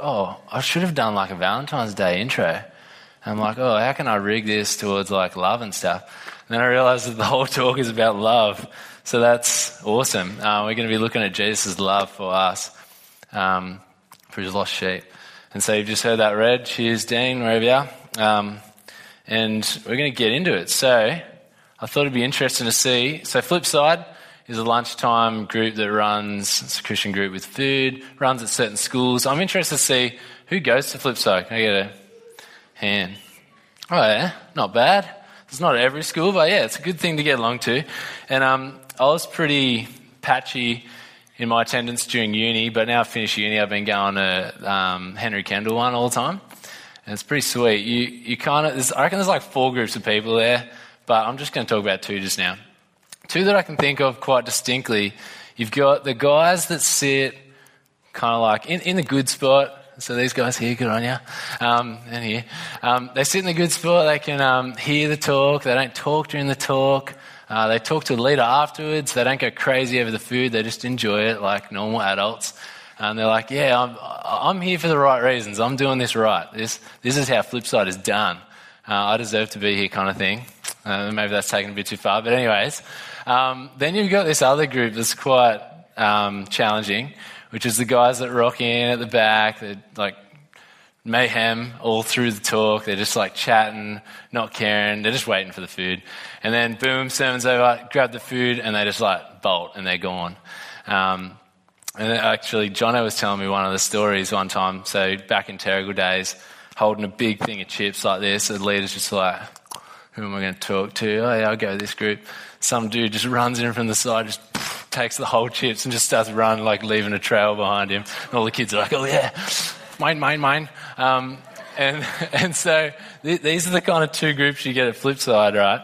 oh, I should have done like a Valentine's Day intro. I'm like, oh, how can I rig this towards like love and stuff? And then I realized that the whole talk is about love. So that's awesome. Uh, we're going to be looking at Jesus' love for us, um, for his lost sheep. And so you've just heard that read. Cheers, Dean, wherever you are. Um, and we're going to get into it. So I thought it'd be interesting to see. So Flipside is a lunchtime group that runs, it's a Christian group with food, runs at certain schools. I'm interested to see who goes to Flipside. Can I get a hand? Oh, yeah, not bad. It's not every school, but yeah, it's a good thing to get along to. And um, I was pretty patchy in my attendance during uni, but now I've finished uni, I've been going to um, Henry Kendall one all the time. And it's pretty sweet. You, you kind of, I reckon there's like four groups of people there, but I'm just going to talk about two just now. Two that I can think of quite distinctly. You've got the guys that sit kind of like in, in the good spot. So these guys here, good on you. Um, and here. Um, they sit in the good spot. They can um, hear the talk. They don't talk during the talk. Uh, they talk to the leader afterwards. They don't go crazy over the food. They just enjoy it like normal adults. And they're like, yeah, I'm, I'm here for the right reasons. I'm doing this right. This, this is how Flipside is done. Uh, I deserve to be here kind of thing. Uh, maybe that's taken a bit too far. But anyways, um, then you've got this other group that's quite um, challenging, which is the guys that rock in at the back. They're like mayhem all through the talk. They're just like chatting, not caring. They're just waiting for the food. And then boom, sermon's over, grab the food, and they just like bolt and they're gone. Um, and actually, Jono was telling me one of the stories one time. So back in Terrigal days, holding a big thing of chips like this, the leader's just like, who am I going to talk to? Oh, yeah, I'll go to this group. Some dude just runs in from the side, just takes the whole chips and just starts running, like leaving a trail behind him. And all the kids are like, oh, yeah, mine, mine, mine. Um, and, and so th- these are the kind of two groups you get at Flipside, right?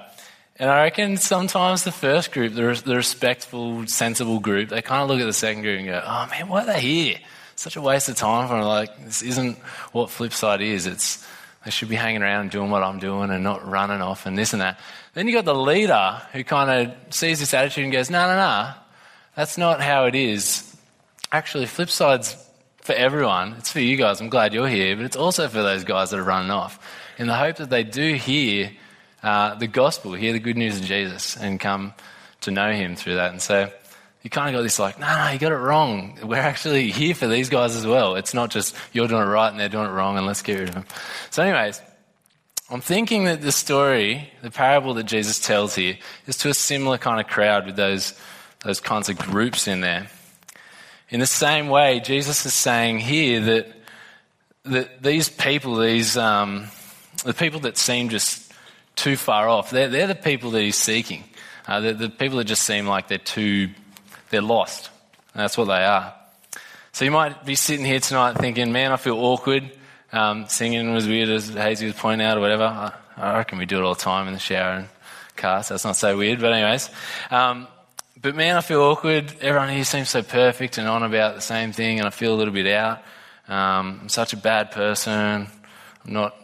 And I reckon sometimes the first group, the, the respectful, sensible group, they kind of look at the second group and go, oh man, why are they here? Such a waste of time for them. Like, this isn't what Flipside is. It's, they should be hanging around doing what I'm doing and not running off and this and that. Then you got the leader who kind of sees this attitude and goes, no, no, no, that's not how it is. Actually, flip side's for everyone. It's for you guys. I'm glad you're here, but it's also for those guys that are running off in the hope that they do hear uh, the gospel, hear the good news of Jesus and come to know him through that. And so you kind of got this like, no, no, you got it wrong. We're actually here for these guys as well. It's not just you're doing it right and they're doing it wrong and let's get rid of them. So, anyways, I'm thinking that the story, the parable that Jesus tells here, is to a similar kind of crowd with those, those kinds of groups in there. In the same way, Jesus is saying here that, that these people, these, um, the people that seem just too far off, they're, they're the people that he's seeking. Uh, the, the people that just seem like they're too they're lost. That's what they are. So you might be sitting here tonight thinking, man, I feel awkward. Um, singing was weird, as Hazy was pointing out, or whatever. I, I, reckon we do it all the time in the shower and car, so that's not so weird. But, anyways. Um, but man, I feel awkward. Everyone here seems so perfect and on about the same thing, and I feel a little bit out. Um, I'm such a bad person. I'm not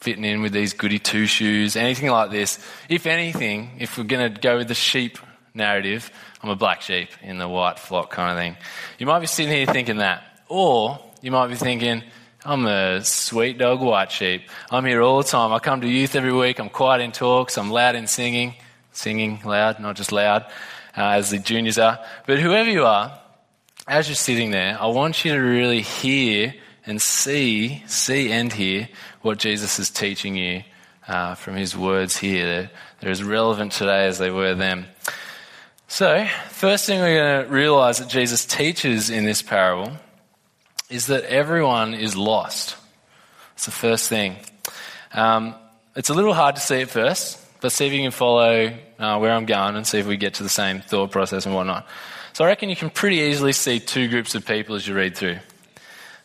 fitting in with these goody two shoes, anything like this. If anything, if we're going to go with the sheep narrative, I'm a black sheep in the white flock kind of thing. You might be sitting here thinking that. Or you might be thinking, I'm a sweet dog white sheep. I'm here all the time. I come to youth every week. I'm quiet in talks. I'm loud in singing. Singing loud, not just loud, uh, as the juniors are. But whoever you are, as you're sitting there, I want you to really hear and see, see and hear what Jesus is teaching you uh, from his words here. They're, they're as relevant today as they were then. So, first thing we're going to realize that Jesus teaches in this parable is that everyone is lost. It's the first thing. Um, it's a little hard to see at first, but see if you can follow uh, where I'm going and see if we get to the same thought process and whatnot. So I reckon you can pretty easily see two groups of people as you read through.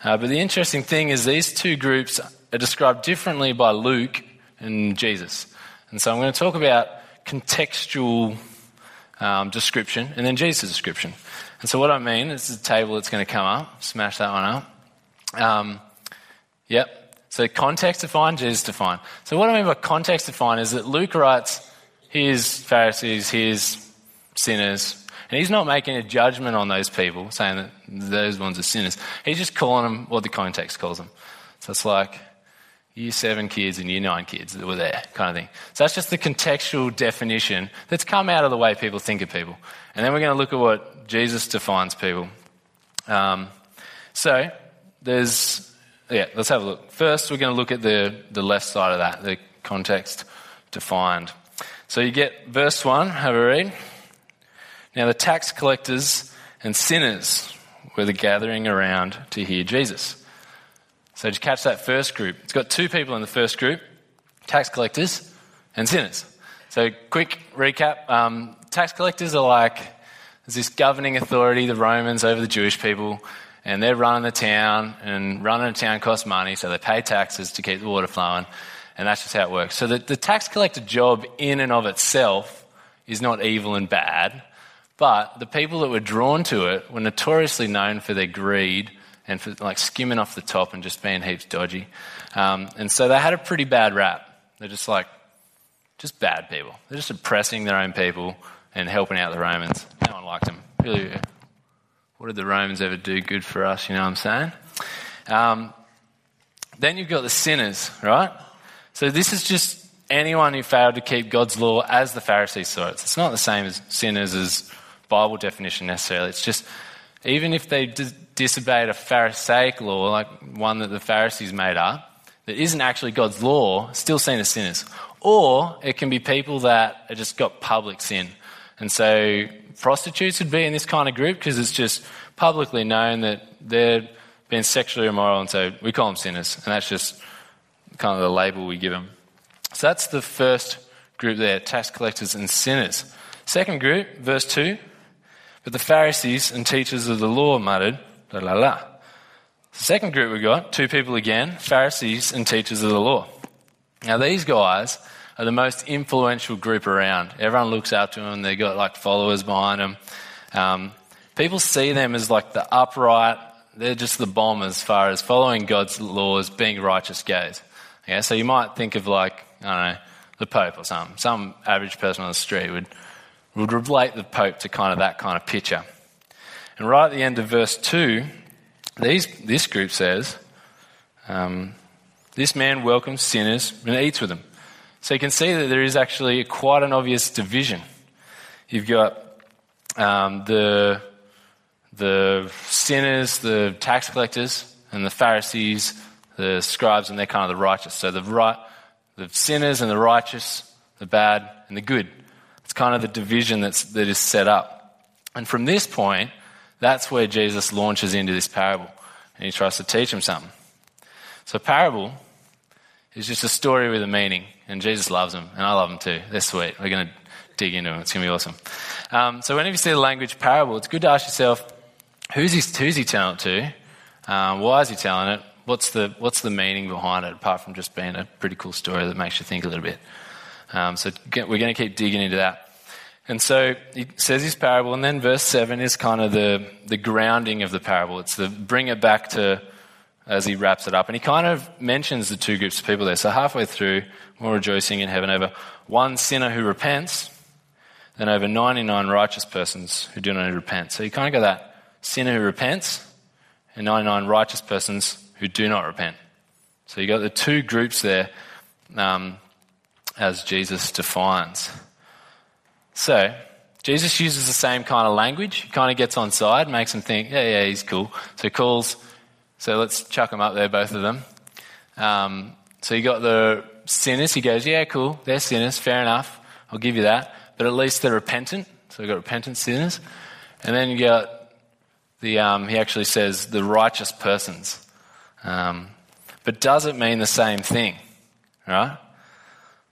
Uh, but the interesting thing is these two groups are described differently by Luke and Jesus. And so I'm going to talk about contextual um, description, and then Jesus' description. And so what I mean is the table that's going to come up. Smash that one up. Um, yep. So context defined, Jesus defined. So what I mean by context defined is that Luke writes, here's Pharisees, here's sinners. And he's not making a judgment on those people, saying that those ones are sinners. He's just calling them what the context calls them. So it's like year seven kids and year nine kids that were there, kind of thing. So that's just the contextual definition that's come out of the way people think of people. And then we're going to look at what Jesus defines people. Um, so there's, yeah, let's have a look. First, we're going to look at the, the left side of that, the context defined. So you get verse 1, have a read. Now the tax collectors and sinners were the gathering around to hear Jesus. So you catch that first group? It's got two people in the first group tax collectors and sinners. So, quick recap um, tax collectors are like there's this governing authority, the Romans, over the Jewish people, and they're running the town, and running a town costs money, so they pay taxes to keep the water flowing, and that's just how it works. So, the, the tax collector job in and of itself is not evil and bad. But the people that were drawn to it were notoriously known for their greed and for like skimming off the top and just being heaps dodgy. Um, and so they had a pretty bad rap. They're just like, just bad people. They're just oppressing their own people and helping out the Romans. No one liked them. Really, what did the Romans ever do good for us? You know what I'm saying? Um, then you've got the sinners, right? So this is just anyone who failed to keep God's law as the Pharisees saw it. It's not the same as sinners as Bible definition necessarily. It's just even if they dis- disobeyed a Pharisaic law, like one that the Pharisees made up, that isn't actually God's law, still seen as sinners. Or it can be people that have just got public sin. And so prostitutes would be in this kind of group because it's just publicly known that they're being sexually immoral, and so we call them sinners. And that's just kind of the label we give them. So that's the first group there tax collectors and sinners. Second group, verse 2 but the Pharisees and teachers of the law muttered, la la la. The second group we got, two people again, Pharisees and teachers of the law. Now these guys are the most influential group around. Everyone looks up to them, they've got like followers behind them. Um, people see them as like the upright, they're just the bomb as far as following God's laws, being righteous goes. Yeah, so you might think of like, I don't know, the Pope or something. Some average person on the street would would relate the Pope to kind of that kind of picture. And right at the end of verse 2, these, this group says, um, This man welcomes sinners and eats with them. So you can see that there is actually quite an obvious division. You've got um, the, the sinners, the tax collectors, and the Pharisees, the scribes, and they're kind of the righteous. So the, right, the sinners and the righteous, the bad and the good. It's kind of the division that's, that is set up. And from this point, that's where Jesus launches into this parable and he tries to teach them something. So, parable is just a story with a meaning, and Jesus loves them, and I love them too. They're sweet. We're going to dig into them. It's going to be awesome. Um, so, whenever you see the language parable, it's good to ask yourself who's he, who's he telling it to? Um, why is he telling it? What's the, what's the meaning behind it, apart from just being a pretty cool story that makes you think a little bit? Um, so we're going to keep digging into that. And so he says his parable, and then verse 7 is kind of the, the grounding of the parable. It's the bring it back to as he wraps it up. And he kind of mentions the two groups of people there. So halfway through, more rejoicing in heaven over one sinner who repents than over 99 righteous persons who do not repent. So you kind of got that sinner who repents and 99 righteous persons who do not repent. So you got the two groups there. Um, as Jesus defines. So, Jesus uses the same kind of language. He kind of gets on side, makes them think, yeah, yeah, he's cool. So he calls, so let's chuck them up there, both of them. Um, so you got the sinners. He goes, yeah, cool, they're sinners, fair enough. I'll give you that. But at least they're repentant. So we've got repentant sinners. And then you got the, um, he actually says, the righteous persons. Um, but does it mean the same thing? Right?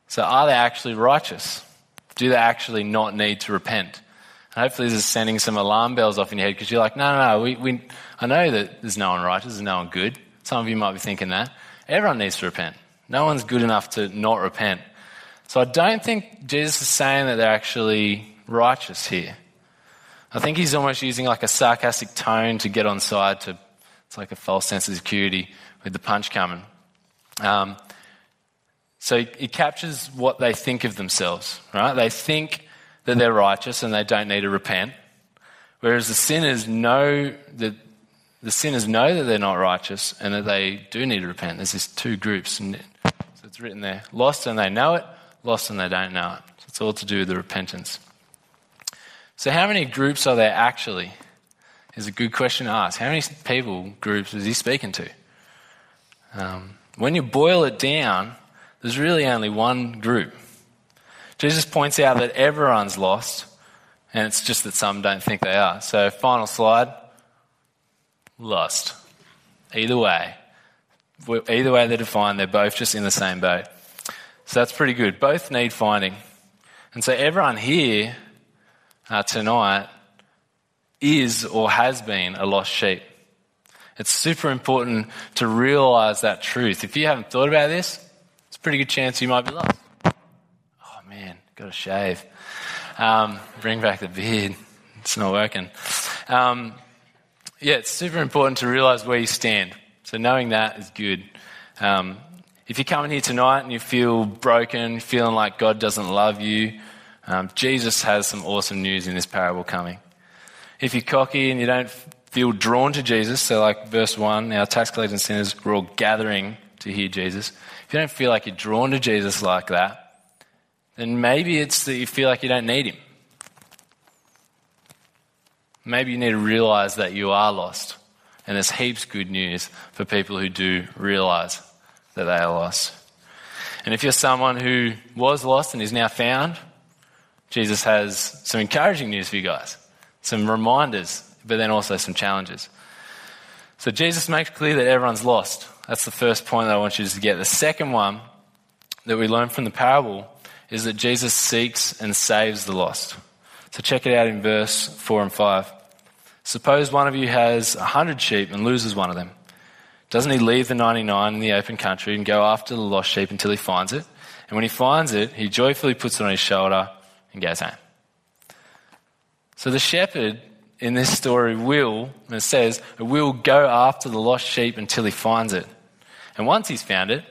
So, are they actually righteous? Do they actually not need to repent? And hopefully, this is sending some alarm bells off in your head because you're like, no, no, no, we, we, I know that there's no one righteous, there's no one good. Some of you might be thinking that. Everyone needs to repent. No one's good enough to not repent. So, I don't think Jesus is saying that they're actually righteous here. I think he's almost using like a sarcastic tone to get on side to, it's like a false sense of security with the punch coming. Um, so it captures what they think of themselves, right? They think that they're righteous and they don't need to repent. Whereas the sinners know that the sinners know that they're not righteous and that they do need to repent. There's these two groups. So it's written there lost and they know it, lost and they don't know it. So it's all to do with the repentance. So, how many groups are there actually? Is a good question to ask. How many people, groups, is he speaking to? Um, when you boil it down, there's really only one group. Jesus points out that everyone's lost, and it's just that some don't think they are. So, final slide lost. Either way. Either way they're defined, they're both just in the same boat. So, that's pretty good. Both need finding. And so, everyone here uh, tonight is or has been a lost sheep. It's super important to realize that truth. If you haven't thought about this, it's a pretty good chance you might be lost. Oh man, got to shave. Um, bring back the beard. It's not working. Um, yeah, it's super important to realize where you stand. So knowing that is good. Um, if you're coming here tonight and you feel broken, feeling like God doesn't love you, um, Jesus has some awesome news in this parable coming. If you're cocky and you don't feel drawn to Jesus, so like verse 1, our tax collectors and sinners were all gathering to hear Jesus. If you don't feel like you're drawn to Jesus like that, then maybe it's that you feel like you don't need him. Maybe you need to realize that you are lost. And there's heaps good news for people who do realize that they are lost. And if you're someone who was lost and is now found, Jesus has some encouraging news for you guys, some reminders but then also some challenges. So Jesus makes clear that everyone's lost. That's the first point that I want you to get. The second one that we learn from the parable is that Jesus seeks and saves the lost. So check it out in verse 4 and 5. Suppose one of you has a hundred sheep and loses one of them. Doesn't he leave the 99 in the open country and go after the lost sheep until he finds it? And when he finds it, he joyfully puts it on his shoulder and goes home. So the shepherd in this story will, it says, will go after the lost sheep until he finds it. And once he's found it,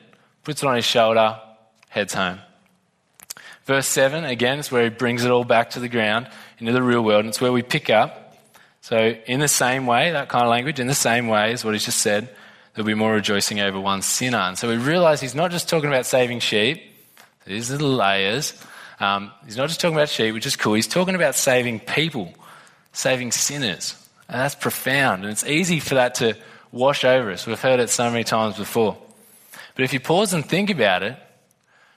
puts it on his shoulder, heads home. Verse 7, again, is where he brings it all back to the ground, into the real world, and it's where we pick up. So, in the same way, that kind of language, in the same way as what he's just said, there'll be more rejoicing over one sinner. And so we realize he's not just talking about saving sheep, these are the layers. Um, he's not just talking about sheep, which is cool. He's talking about saving people saving sinners. And that's profound. And it's easy for that to wash over us. We've heard it so many times before. But if you pause and think about it,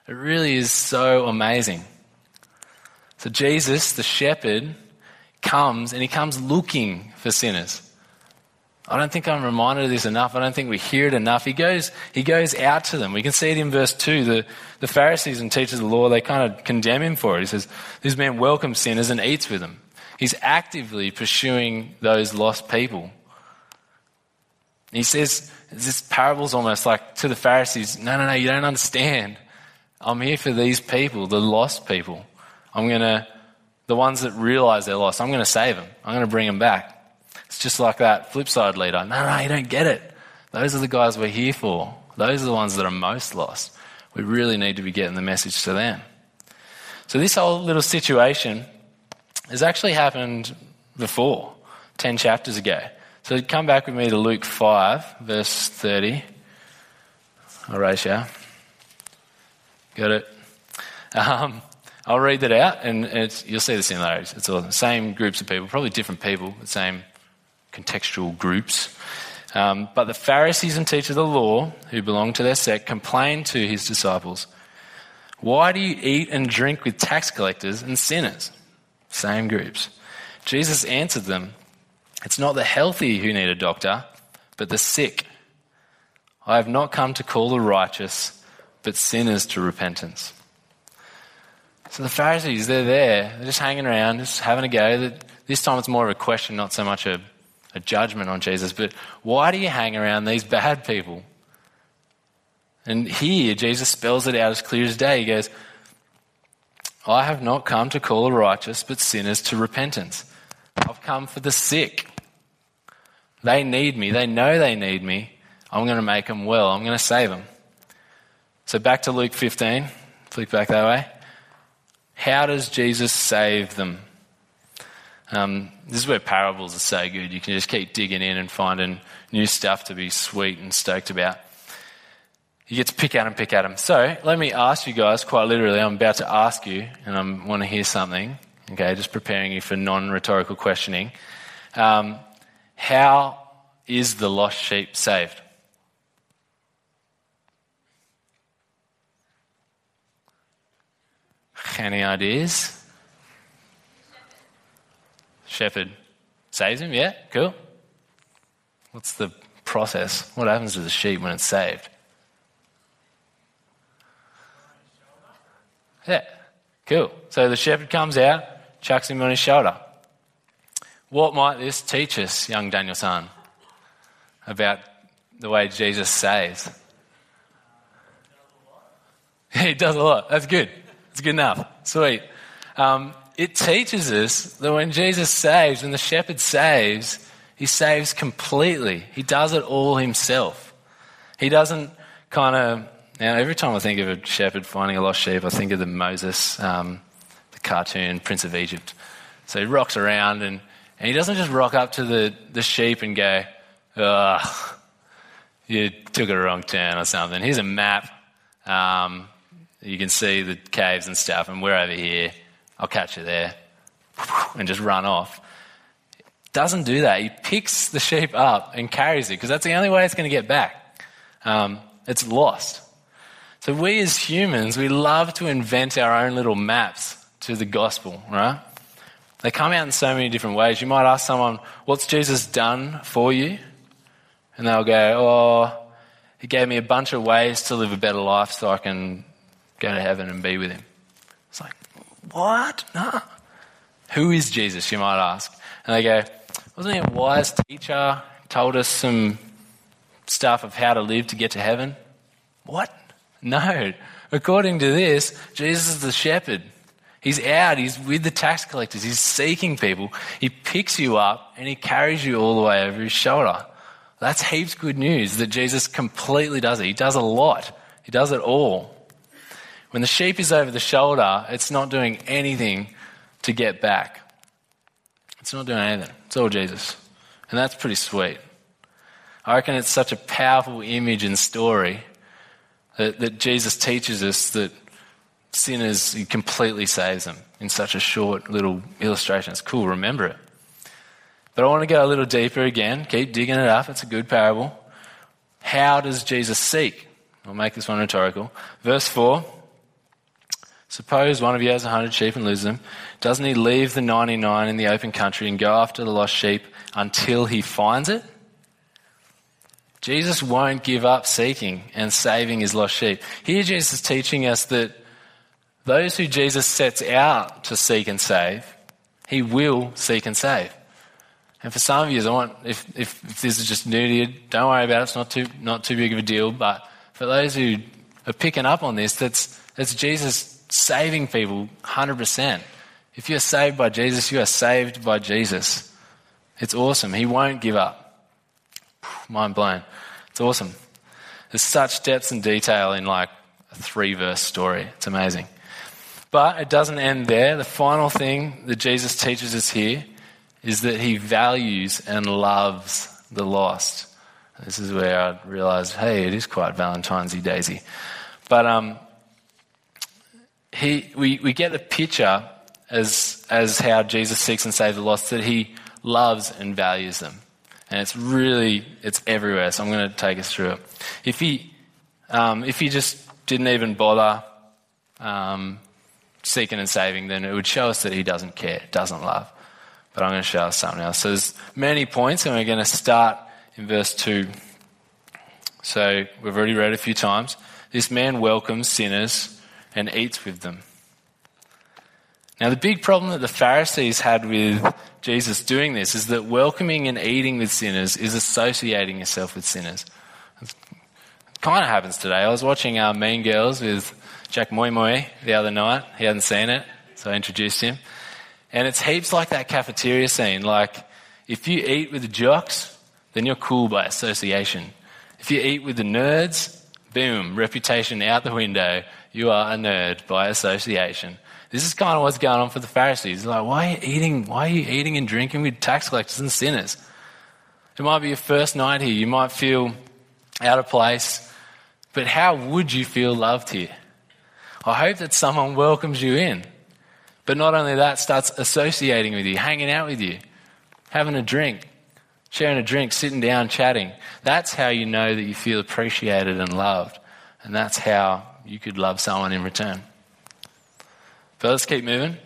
it really is so amazing. So Jesus, the shepherd, comes and he comes looking for sinners. I don't think I'm reminded of this enough. I don't think we hear it enough. He goes, he goes out to them. We can see it in verse 2. The, the Pharisees and teachers of the law, they kind of condemn him for it. He says, This man welcomes sinners and eats with them. He's actively pursuing those lost people. He says, this parable's almost like to the Pharisees, no, no, no, you don't understand. I'm here for these people, the lost people. I'm going to, the ones that realize they're lost, I'm going to save them. I'm going to bring them back. It's just like that flip side leader. No, no, you don't get it. Those are the guys we're here for. Those are the ones that are most lost. We really need to be getting the message to them. So, this whole little situation has actually happened before, 10 chapters ago. So come back with me to Luke 5, verse 30. Horatio. Got it? Um, I'll read that out and you'll see the similarities. It's all the same groups of people, probably different people, the same contextual groups. Um, but the Pharisees and teachers of the law, who belonged to their sect, complained to his disciples Why do you eat and drink with tax collectors and sinners? Same groups. Jesus answered them It's not the healthy who need a doctor, but the sick. I have not come to call the righteous, but sinners to repentance. So the Pharisees, they're there, they're just hanging around, just having a go. This time it's more of a question, not so much a, a judgment on Jesus, but why do you hang around these bad people? And here, Jesus spells it out as clear as day. He goes, I have not come to call the righteous, but sinners to repentance. I've come for the sick. They need me. They know they need me. I'm going to make them well. I'm going to save them. So back to Luke 15. Flick back that way. How does Jesus save them? Um, this is where parables are so good. You can just keep digging in and finding new stuff to be sweet and stoked about. You get to pick at them, pick at them. So let me ask you guys, quite literally, I'm about to ask you, and I want to hear something. Okay, just preparing you for non-rhetorical questioning. Um, how is the lost sheep saved? Any ideas? Shepherd saves him, yeah, cool. What's the process? What happens to the sheep when it's saved? Yeah, cool. So the shepherd comes out, chucks him on his shoulder. What might this teach us, young Daniel-san, about the way Jesus saves? he does a lot. That's good. It's good enough. Sweet. Um, it teaches us that when Jesus saves, when the shepherd saves, he saves completely. He does it all himself. He doesn't kind of. Now, every time I think of a shepherd finding a lost sheep, I think of the Moses, um, the cartoon Prince of Egypt. So he rocks around and, and he doesn't just rock up to the, the sheep and go, ugh, you took a wrong turn or something. Here's a map. Um, you can see the caves and stuff, and we're over here. I'll catch you there, and just run off. Doesn't do that. He picks the sheep up and carries it because that's the only way it's going to get back. Um, it's lost. So we as humans, we love to invent our own little maps to the gospel, right? They come out in so many different ways. You might ask someone, What's Jesus done for you? And they'll go, Oh, he gave me a bunch of ways to live a better life so I can go to heaven and be with him. It's like, what? No. Who is Jesus, you might ask? And they go, wasn't he a wise teacher? Told us some stuff of how to live to get to heaven? What? No. According to this, Jesus is the shepherd. He's out, he's with the tax collectors, he's seeking people. He picks you up and he carries you all the way over his shoulder. That's heaps good news that Jesus completely does it. He does a lot, he does it all. When the sheep is over the shoulder, it's not doing anything to get back. It's not doing anything. It's all Jesus. And that's pretty sweet. I reckon it's such a powerful image and story that, that Jesus teaches us that sinners, he completely saves them in such a short little illustration. It's cool, remember it. But I want to go a little deeper again. Keep digging it up. It's a good parable. How does Jesus seek? I'll make this one rhetorical. Verse 4 Suppose one of you has a hundred sheep and loses them. Doesn't he leave the 99 in the open country and go after the lost sheep until he finds it? Jesus won't give up seeking and saving his lost sheep. Here, Jesus is teaching us that those who Jesus sets out to seek and save, he will seek and save. And for some of you, I want, if, if, if this is just new to you, don't worry about it. It's not too, not too big of a deal. But for those who are picking up on this, that's, that's Jesus saving people 100%. If you're saved by Jesus, you are saved by Jesus. It's awesome. He won't give up. Mind blown. It's awesome. There's such depth and detail in like a three verse story. It's amazing. But it doesn't end there. The final thing that Jesus teaches us here is that he values and loves the lost. This is where I realized, hey, it is quite Valentine's Daisy. But um, he, we, we get the picture as, as how Jesus seeks and saves the lost, that he loves and values them. And it's really, it's everywhere. So I'm going to take us through it. If he, um, if he just didn't even bother um, seeking and saving, then it would show us that he doesn't care, doesn't love. But I'm going to show us something else. So there's many points, and we're going to start in verse 2. So we've already read a few times. This man welcomes sinners and eats with them. Now, the big problem that the Pharisees had with Jesus doing this is that welcoming and eating with sinners is associating yourself with sinners. It kind of happens today. I was watching uh, Mean Girls with Jack Moy Moy the other night. He hadn't seen it, so I introduced him. And it's heaps like that cafeteria scene. Like, if you eat with the jocks, then you're cool by association. If you eat with the nerds, boom, reputation out the window you are a nerd by association. This is kind of what's going on for the Pharisees. Like, why are you eating, why are you eating and drinking with tax collectors and sinners? It might be your first night here. You might feel out of place. But how would you feel loved here? I hope that someone welcomes you in. But not only that, starts associating with you, hanging out with you, having a drink, sharing a drink, sitting down, chatting. That's how you know that you feel appreciated and loved. And that's how you could love someone in return. But let's keep moving.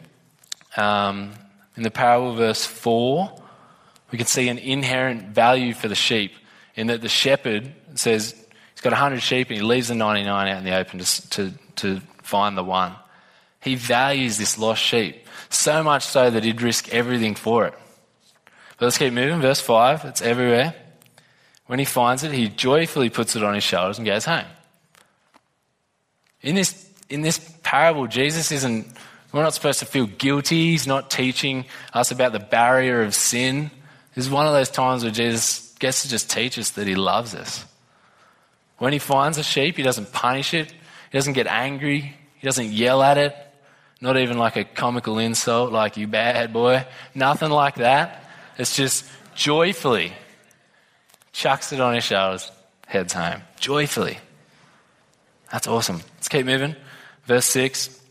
Um, in the parable, verse 4, we can see an inherent value for the sheep in that the shepherd says he's got 100 sheep and he leaves the 99 out in the open to, to, to find the one. He values this lost sheep so much so that he'd risk everything for it. But let's keep moving. Verse 5, it's everywhere. When he finds it, he joyfully puts it on his shoulders and goes home. In this, in this parable, Jesus isn't, we're not supposed to feel guilty. He's not teaching us about the barrier of sin. This is one of those times where Jesus gets to just teach us that he loves us. When he finds a sheep, he doesn't punish it, he doesn't get angry, he doesn't yell at it, not even like a comical insult like, you bad boy. Nothing like that. It's just joyfully chucks it on his shoulders, heads home. Joyfully. That's awesome. Let's keep moving. Verse 6.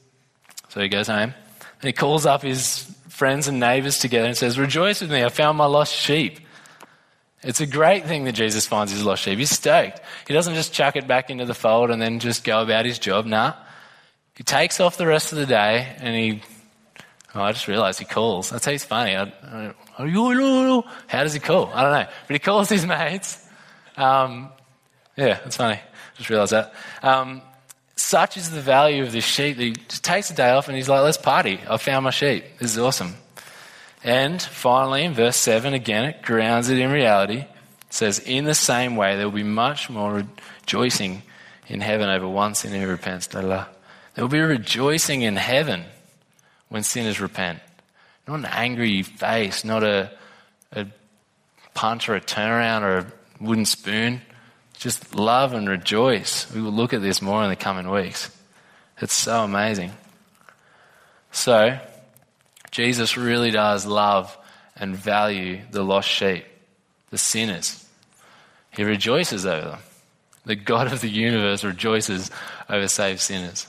So he goes home. And he calls up his friends and neighbors together and says, Rejoice with me, I found my lost sheep. It's a great thing that Jesus finds his lost sheep. He's stoked. He doesn't just chuck it back into the fold and then just go about his job. Nah. He takes off the rest of the day and he, oh, I just realized he calls. That's how he's funny. I, I, how does he call? I don't know. But he calls his mates. Um, yeah, that's funny. Just realized that. Um, such is the value of this sheep that he just takes a day off and he's like, let's party. I found my sheep. This is awesome. And finally, in verse 7, again, it grounds it in reality. It says, In the same way, there will be much more rejoicing in heaven over one sinner who repents. There will be rejoicing in heaven when sinners repent. Not an angry face, not a, a punch or a turnaround or a wooden spoon. Just love and rejoice. We will look at this more in the coming weeks. It's so amazing. So, Jesus really does love and value the lost sheep, the sinners. He rejoices over them. The God of the universe rejoices over saved sinners.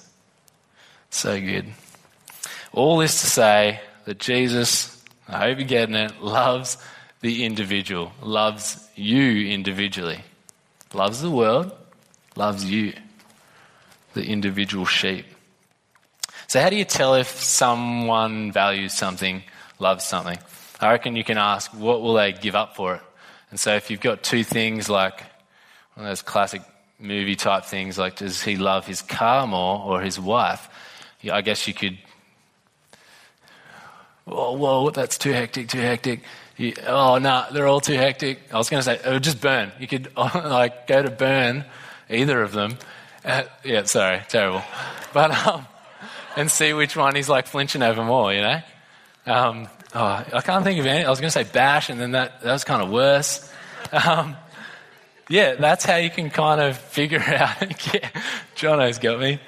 So good. All this to say that Jesus, I hope you're getting it, loves the individual, loves you individually loves the world, loves you, the individual sheep. So, how do you tell if someone values something, loves something? I reckon you can ask, what will they give up for it? And so, if you've got two things like one of those classic movie type things, like does he love his car more or his wife? I guess you could, oh, whoa, that's too hectic, too hectic. You, oh, no, nah, they're all too hectic. I was going to say, it would just burn. You could, like, go to burn either of them. Uh, yeah, sorry, terrible. But, um, and see which one he's, like, flinching over more, you know? Um, oh, I can't think of any. I was going to say bash, and then that, that was kind of worse. Um, yeah, that's how you can kind of figure out. yeah, Jono's got me.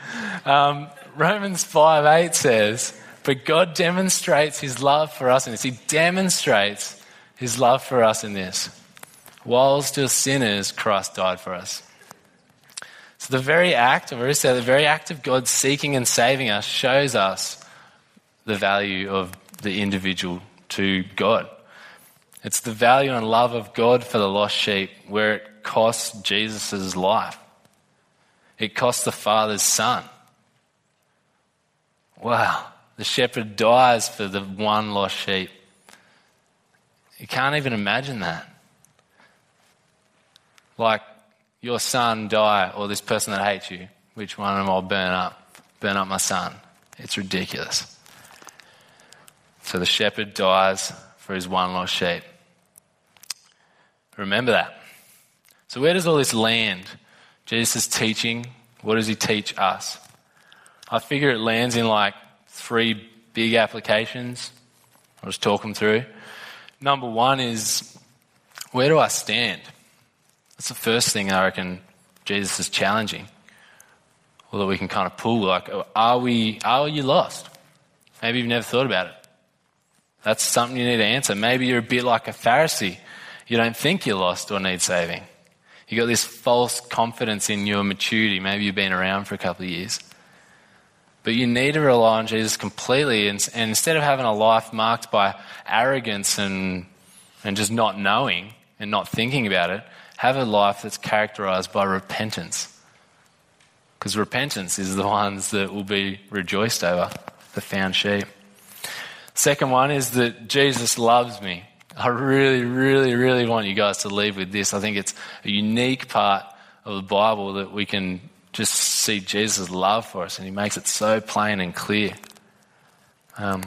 Um, Romans 5 8 says, but God demonstrates his love for us in this. He demonstrates his love for us in this. While still sinners, Christ died for us. So the very act, I've already said, the very act of God seeking and saving us shows us the value of the individual to God. It's the value and love of God for the lost sheep where it costs Jesus' life. It costs the Father's Son. Wow. The shepherd dies for the one lost sheep. You can't even imagine that. Like your son die or this person that hates you, which one of them I'll burn up? Burn up my son. It's ridiculous. So the shepherd dies for his one lost sheep. Remember that. So where does all this land? Jesus' teaching, what does he teach us? I figure it lands in like three big applications. I'll just talk them through. Number one is where do I stand? That's the first thing I reckon Jesus is challenging. Or that we can kind of pull like, oh, are we, are you lost? Maybe you've never thought about it. That's something you need to answer. Maybe you're a bit like a Pharisee. You don't think you're lost or need saving. You've got this false confidence in your maturity. Maybe you've been around for a couple of years. But you need to rely on Jesus completely. And, and instead of having a life marked by arrogance and, and just not knowing and not thinking about it, have a life that's characterized by repentance. Because repentance is the ones that will be rejoiced over, the found sheep. Second one is that Jesus loves me. I really, really, really want you guys to leave with this. I think it's a unique part of the Bible that we can just see Jesus' love for us, and he makes it so plain and clear. Um,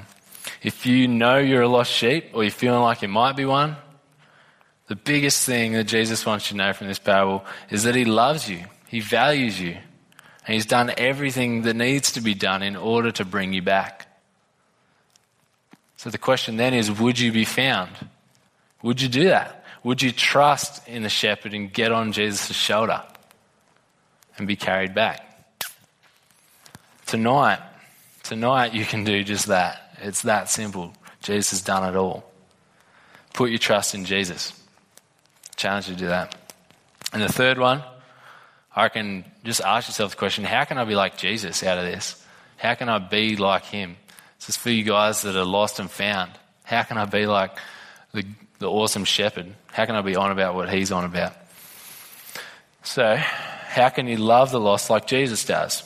if you know you're a lost sheep, or you're feeling like you might be one, the biggest thing that Jesus wants you to know from this parable is that he loves you, he values you, and he's done everything that needs to be done in order to bring you back. So the question then is would you be found? Would you do that? Would you trust in the shepherd and get on Jesus' shoulder and be carried back? Tonight, tonight you can do just that. It's that simple. Jesus has done it all. Put your trust in Jesus. Challenge you to do that. And the third one, I can just ask yourself the question how can I be like Jesus out of this? How can I be like him? This is for you guys that are lost and found. How can I be like the the awesome shepherd. How can I be on about what he's on about? So, how can you love the lost like Jesus does?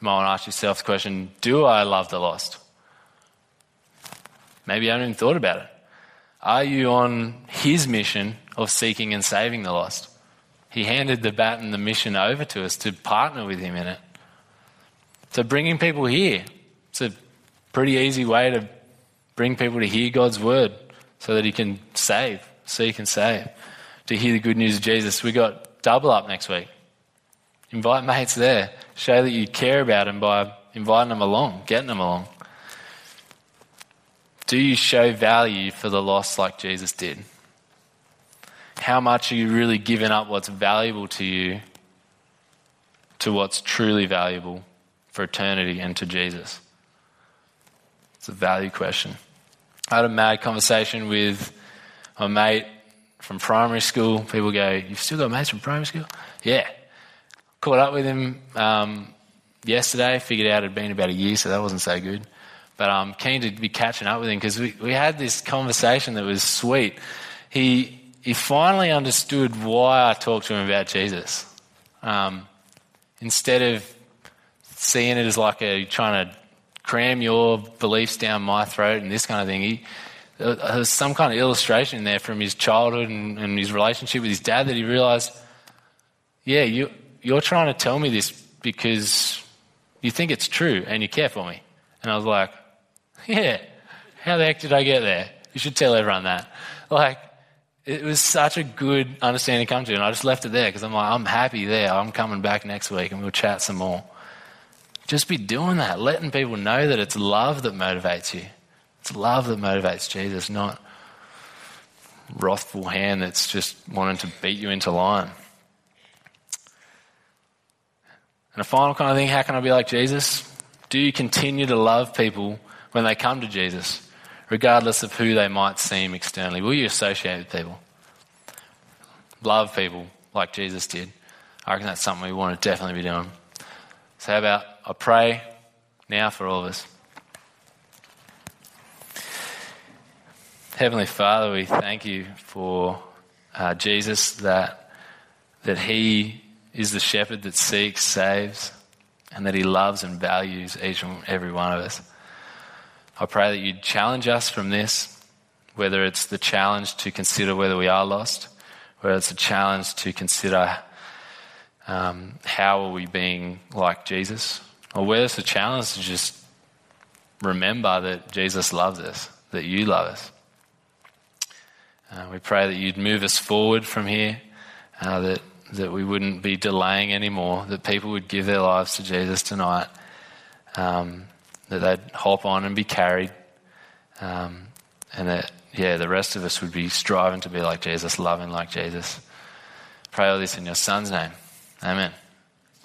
You might want to ask yourself the question Do I love the lost? Maybe you haven't even thought about it. Are you on his mission of seeking and saving the lost? He handed the baton, the mission over to us to partner with him in it. So, bringing people here, it's a pretty easy way to bring people to hear God's word so that he can save, he can save. To hear the good news of Jesus, we got double up next week. Invite mates there. Show that you care about them by inviting them along, getting them along. Do you show value for the lost like Jesus did? How much are you really giving up what's valuable to you to what's truly valuable for eternity and to Jesus? It's a value question. I had a mad conversation with a mate from primary school. People go, You've still got mates from primary school? Yeah. Caught up with him um, yesterday, figured out it had been about a year, so that wasn't so good. But I'm keen to be catching up with him because we, we had this conversation that was sweet. He, he finally understood why I talked to him about Jesus. Um, instead of seeing it as like a trying to cram your beliefs down my throat and this kind of thing. He, uh, there's some kind of illustration there from his childhood and, and his relationship with his dad that he realized, yeah, you, you're trying to tell me this because you think it's true and you care for me. And I was like, yeah, how the heck did I get there? You should tell everyone that. Like, it was such a good understanding come to, and I just left it there because I'm like, I'm happy there. I'm coming back next week and we'll chat some more. Just be doing that, letting people know that it's love that motivates you. It's love that motivates Jesus, not wrathful hand that's just wanting to beat you into line. And a final kind of thing how can I be like Jesus? Do you continue to love people when they come to Jesus, regardless of who they might seem externally? Will you associate with people? Love people like Jesus did. I reckon that's something we want to definitely be doing. So, how about I pray now for all of us? Heavenly Father, we thank you for uh, Jesus, that, that He is the shepherd that seeks, saves, and that He loves and values each and every one of us. I pray that you'd challenge us from this, whether it's the challenge to consider whether we are lost, whether it's a challenge to consider um, how are we being like Jesus? Or whether it's a challenge to just remember that Jesus loves us, that you love us. Uh, we pray that you'd move us forward from here, uh, that, that we wouldn't be delaying anymore, that people would give their lives to Jesus tonight, um, that they'd hop on and be carried, um, and that, yeah, the rest of us would be striving to be like Jesus, loving like Jesus. Pray all this in your Son's name. Amen.